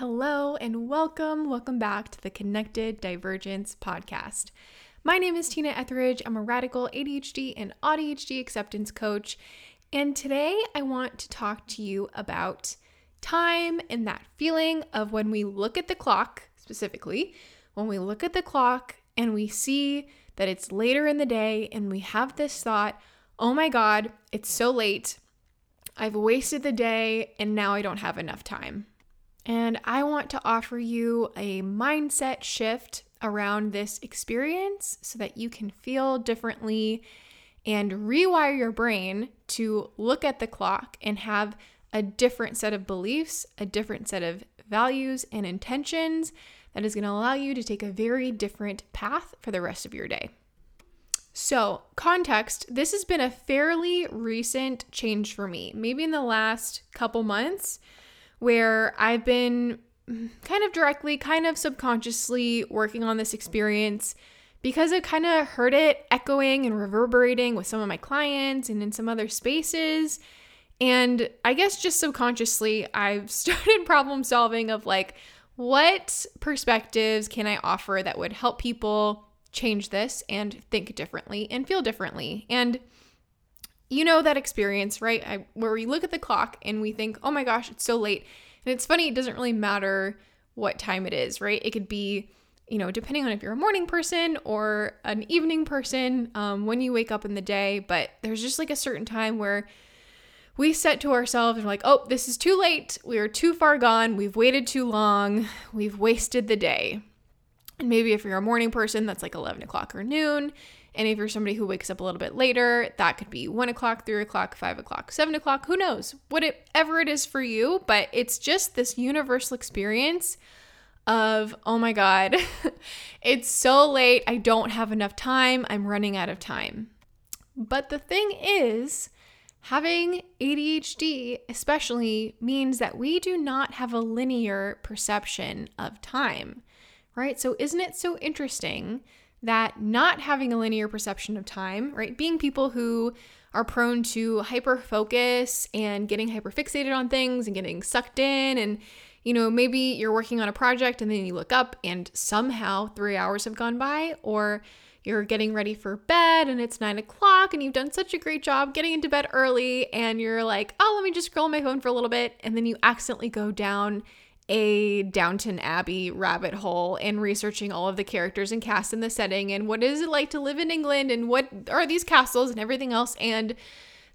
Hello and welcome. Welcome back to the Connected Divergence podcast. My name is Tina Etheridge. I'm a radical ADHD and ADHD acceptance coach. And today I want to talk to you about time and that feeling of when we look at the clock, specifically, when we look at the clock and we see that it's later in the day and we have this thought, oh my God, it's so late. I've wasted the day and now I don't have enough time. And I want to offer you a mindset shift around this experience so that you can feel differently and rewire your brain to look at the clock and have a different set of beliefs, a different set of values and intentions that is going to allow you to take a very different path for the rest of your day. So, context this has been a fairly recent change for me, maybe in the last couple months where I've been kind of directly, kind of subconsciously working on this experience because I kind of heard it echoing and reverberating with some of my clients and in some other spaces. And I guess just subconsciously, I've started problem solving of like, what perspectives can I offer that would help people change this and think differently and feel differently? And you know that experience, right? I, where we look at the clock and we think, oh my gosh, it's so late. And it's funny, it doesn't really matter what time it is, right? It could be, you know, depending on if you're a morning person or an evening person, um, when you wake up in the day. But there's just like a certain time where we set to ourselves and like, oh, this is too late. We are too far gone. We've waited too long. We've wasted the day. And maybe if you're a morning person, that's like 11 o'clock or noon. And if you're somebody who wakes up a little bit later, that could be one o'clock, three o'clock, five o'clock, seven o'clock, who knows? Whatever it is for you, but it's just this universal experience of, oh my God, it's so late. I don't have enough time. I'm running out of time. But the thing is, having ADHD especially means that we do not have a linear perception of time, right? So, isn't it so interesting? That not having a linear perception of time, right? Being people who are prone to hyper focus and getting hyper fixated on things and getting sucked in and you know, maybe you're working on a project and then you look up and somehow three hours have gone by, or you're getting ready for bed and it's nine o'clock and you've done such a great job getting into bed early and you're like, oh, let me just scroll my phone for a little bit. And then you accidentally go down a Downton Abbey rabbit hole and researching all of the characters and cast in the setting and what is it like to live in England and what are these castles and everything else. And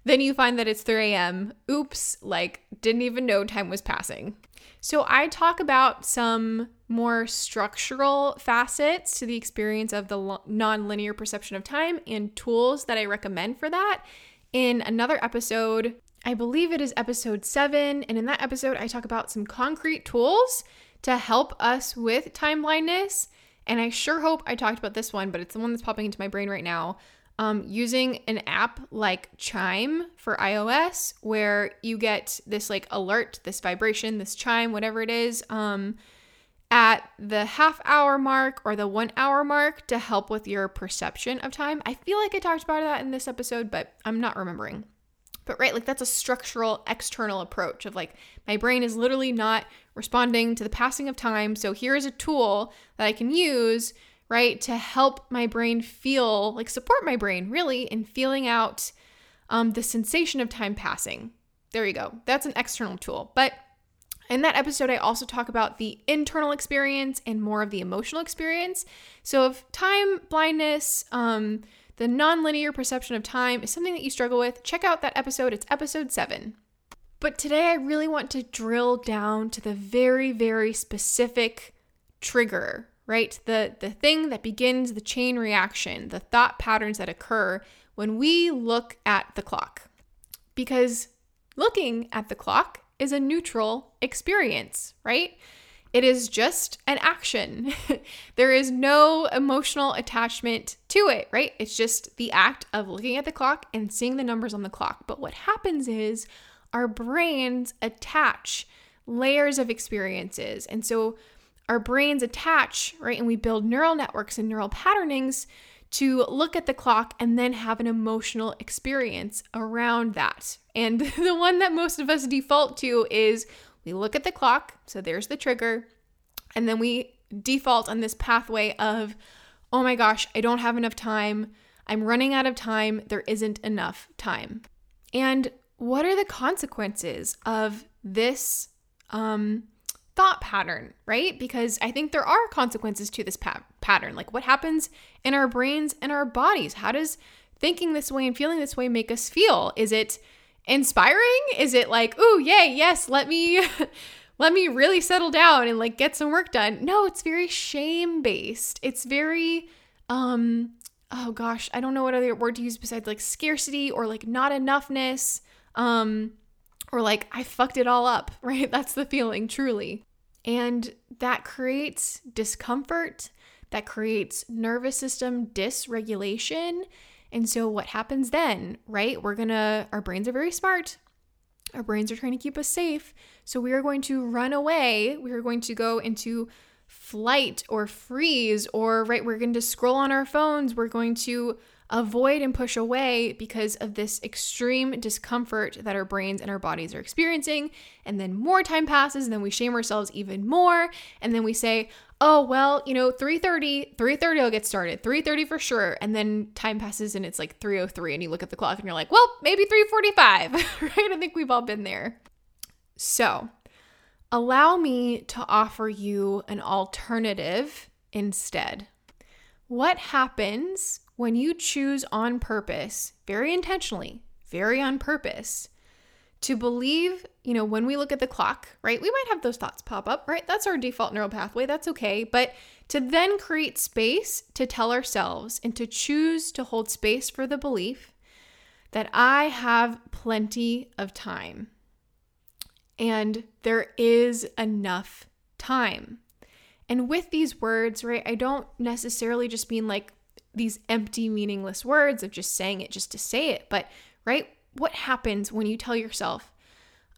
then you find that it's 3 a.m. Oops, like didn't even know time was passing. So I talk about some more structural facets to the experience of the non-linear perception of time and tools that I recommend for that in another episode I believe it is episode seven. And in that episode, I talk about some concrete tools to help us with time blindness. And I sure hope I talked about this one, but it's the one that's popping into my brain right now. Um, using an app like Chime for iOS, where you get this like alert, this vibration, this chime, whatever it is, um, at the half hour mark or the one hour mark to help with your perception of time. I feel like I talked about that in this episode, but I'm not remembering. But right, like that's a structural external approach of like my brain is literally not responding to the passing of time. So here is a tool that I can use, right, to help my brain feel like support my brain really in feeling out um, the sensation of time passing. There you go. That's an external tool. But in that episode, I also talk about the internal experience and more of the emotional experience. So, if time blindness, um, the nonlinear perception of time is something that you struggle with, check out that episode. It's episode seven. But today I really want to drill down to the very, very specific trigger, right? The, the thing that begins the chain reaction, the thought patterns that occur when we look at the clock. Because looking at the clock is a neutral experience, right? It is just an action. there is no emotional attachment to it, right? It's just the act of looking at the clock and seeing the numbers on the clock. But what happens is our brains attach layers of experiences. And so our brains attach, right? And we build neural networks and neural patternings to look at the clock and then have an emotional experience around that. And the one that most of us default to is we look at the clock, so there's the trigger, and then we default on this pathway of, oh my gosh, I don't have enough time. I'm running out of time. There isn't enough time. And what are the consequences of this um, thought pattern, right? Because I think there are consequences to this pa- pattern. Like what happens in our brains and our bodies? How does thinking this way and feeling this way make us feel? Is it inspiring? Is it like, "Oh, yay, yes, let me let me really settle down and like get some work done." No, it's very shame-based. It's very um oh gosh, I don't know what other word to use besides like scarcity or like not enoughness. Um or like I fucked it all up, right? That's the feeling truly. And that creates discomfort, that creates nervous system dysregulation. And so, what happens then, right? We're gonna, our brains are very smart. Our brains are trying to keep us safe. So, we are going to run away. We are going to go into flight or freeze, or, right, we're going to scroll on our phones. We're going to avoid and push away because of this extreme discomfort that our brains and our bodies are experiencing. And then more time passes, and then we shame ourselves even more. And then we say, oh well you know 3.30 3.30 i'll get started 3.30 for sure. And then time passes and it's like 3.03 and you look at the clock and you're like well maybe 3.45 right? I think we've all been there. So allow me to offer you an alternative instead. What happens when you choose on purpose, very intentionally, very on purpose, to believe, you know, when we look at the clock, right, we might have those thoughts pop up, right? That's our default neural pathway. That's okay. But to then create space to tell ourselves and to choose to hold space for the belief that I have plenty of time and there is enough time. And with these words, right, I don't necessarily just mean like these empty, meaningless words of just saying it just to say it. But, right, what happens when you tell yourself,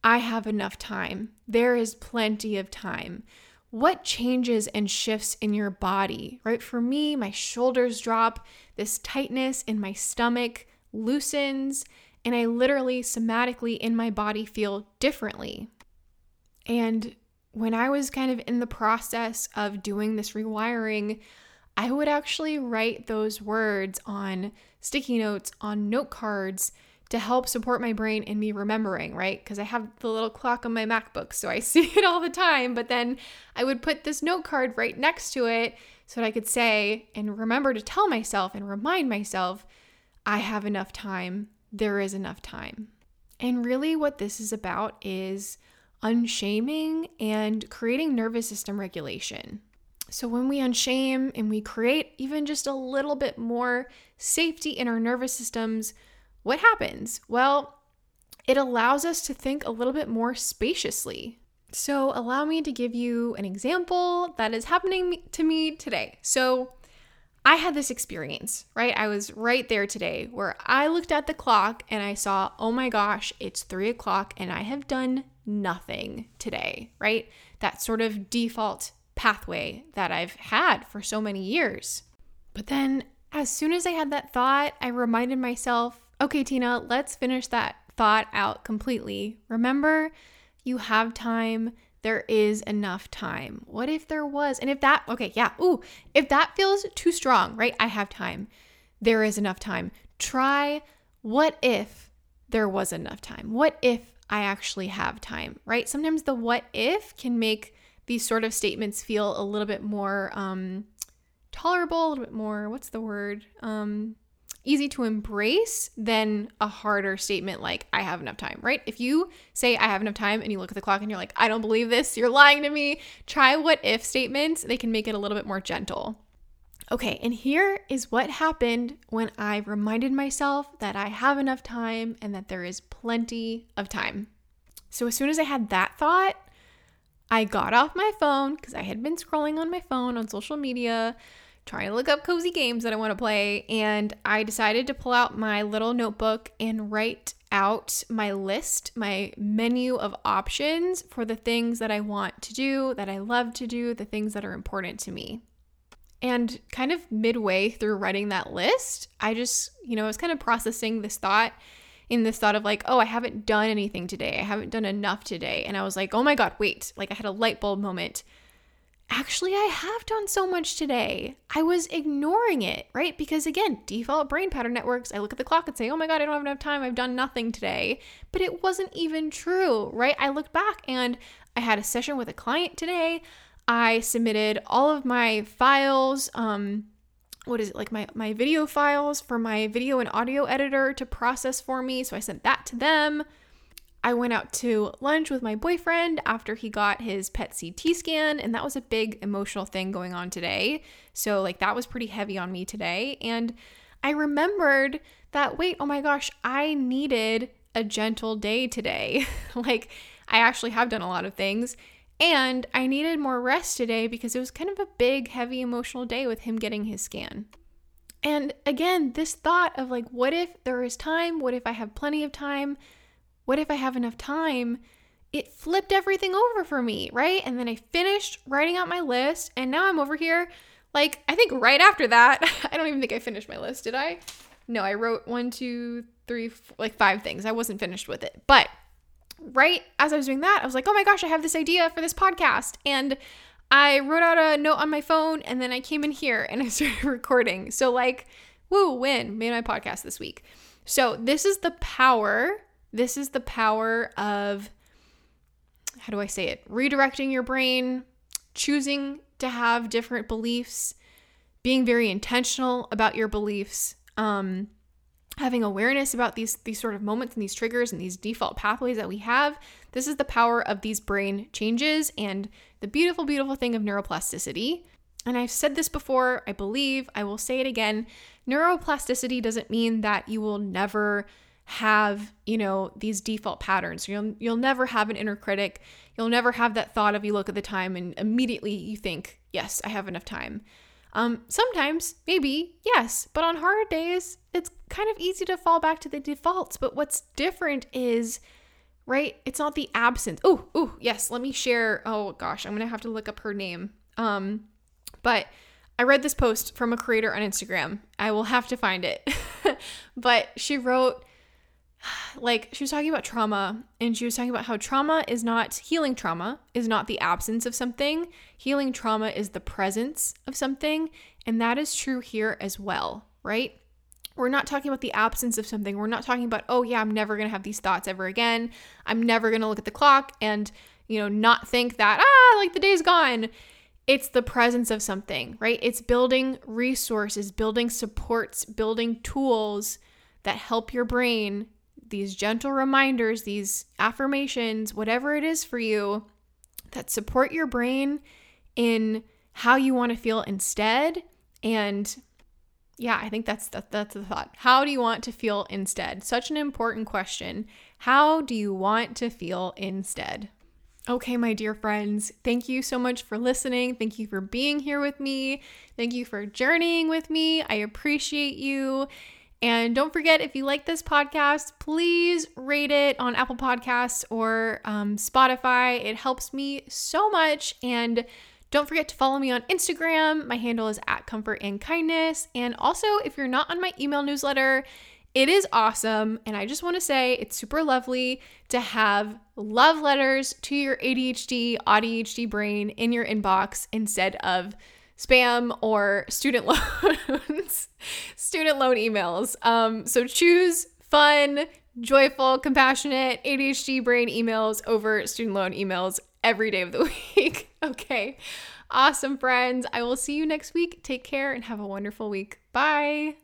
I have enough time? There is plenty of time. What changes and shifts in your body, right? For me, my shoulders drop, this tightness in my stomach loosens, and I literally somatically in my body feel differently. And when I was kind of in the process of doing this rewiring, I would actually write those words on sticky notes, on note cards to help support my brain in me remembering, right? Because I have the little clock on my MacBook, so I see it all the time. But then I would put this note card right next to it so that I could say and remember to tell myself and remind myself, I have enough time. There is enough time. And really, what this is about is unshaming and creating nervous system regulation. So, when we unshame and we create even just a little bit more safety in our nervous systems, what happens? Well, it allows us to think a little bit more spaciously. So, allow me to give you an example that is happening to me today. So, I had this experience, right? I was right there today where I looked at the clock and I saw, oh my gosh, it's three o'clock and I have done nothing today, right? That sort of default pathway that I've had for so many years. But then, as soon as I had that thought, I reminded myself, okay, Tina, let's finish that thought out completely. Remember, you have time. There is enough time. What if there was? And if that, okay, yeah, ooh, if that feels too strong, right? I have time. There is enough time. Try what if there was enough time? What if I actually have time, right? Sometimes the what if can make these sort of statements feel a little bit more um, tolerable, a little bit more, what's the word? Um, easy to embrace than a harder statement like, I have enough time, right? If you say, I have enough time, and you look at the clock and you're like, I don't believe this, you're lying to me, try what if statements. They can make it a little bit more gentle. Okay, and here is what happened when I reminded myself that I have enough time and that there is plenty of time. So, as soon as I had that thought, I got off my phone because I had been scrolling on my phone on social media, trying to look up cozy games that I want to play, and I decided to pull out my little notebook and write out my list, my menu of options for the things that I want to do, that I love to do, the things that are important to me. And kind of midway through writing that list, I just, you know, I was kind of processing this thought in this thought of like, oh, I haven't done anything today. I haven't done enough today. And I was like, oh my God, wait. Like I had a light bulb moment. Actually, I have done so much today. I was ignoring it, right? Because again, default brain pattern networks, I look at the clock and say, oh my God, I don't have enough time. I've done nothing today. But it wasn't even true, right? I looked back and I had a session with a client today. I submitted all of my files. Um, what is it like my my video files for my video and audio editor to process for me so i sent that to them i went out to lunch with my boyfriend after he got his pet ct scan and that was a big emotional thing going on today so like that was pretty heavy on me today and i remembered that wait oh my gosh i needed a gentle day today like i actually have done a lot of things and I needed more rest today because it was kind of a big, heavy emotional day with him getting his scan. And again, this thought of like, what if there is time? What if I have plenty of time? What if I have enough time? It flipped everything over for me, right? And then I finished writing out my list, and now I'm over here. Like, I think right after that, I don't even think I finished my list, did I? No, I wrote one, two, three, like five things. I wasn't finished with it. But right as I was doing that, I was like, oh my gosh, I have this idea for this podcast. And I wrote out a note on my phone and then I came in here and I started recording. So, like, woo, win, made my podcast this week. So, this is the power. This is the power of, how do I say it? Redirecting your brain, choosing to have different beliefs, being very intentional about your beliefs. Um, having awareness about these these sort of moments and these triggers and these default pathways that we have this is the power of these brain changes and the beautiful beautiful thing of neuroplasticity and i've said this before i believe i will say it again neuroplasticity doesn't mean that you will never have you know these default patterns you'll you'll never have an inner critic you'll never have that thought of you look at the time and immediately you think yes i have enough time um, sometimes, maybe, yes, but on hard days, it's kind of easy to fall back to the defaults. But what's different is, right? It's not the absence. Oh, oh, yes. Let me share. Oh gosh, I'm gonna have to look up her name. Um, but I read this post from a creator on Instagram. I will have to find it. but she wrote, like she was talking about trauma and she was talking about how trauma is not healing trauma is not the absence of something. Healing trauma is the presence of something and that is true here as well right? We're not talking about the absence of something. We're not talking about oh yeah i'm never going to have these thoughts ever again. I'm never going to look at the clock and you know not think that ah like the day's gone. It's the presence of something right? It's building resources building supports building tools that help your brain these gentle reminders, these affirmations, whatever it is for you that support your brain in how you want to feel instead. And yeah, I think that's that, that's the thought. How do you want to feel instead? Such an important question. How do you want to feel instead? Okay, my dear friends, thank you so much for listening. Thank you for being here with me. Thank you for journeying with me. I appreciate you. And don't forget, if you like this podcast, please rate it on Apple Podcasts or um, Spotify. It helps me so much. And don't forget to follow me on Instagram. My handle is at comfort and kindness. And also, if you're not on my email newsletter, it is awesome. And I just want to say it's super lovely to have love letters to your ADHD, ADHD brain in your inbox instead of spam or student loans, student loan emails. Um, so choose fun, joyful, compassionate ADHD brain emails over student loan emails every day of the week. okay. Awesome, friends. I will see you next week. Take care and have a wonderful week. Bye.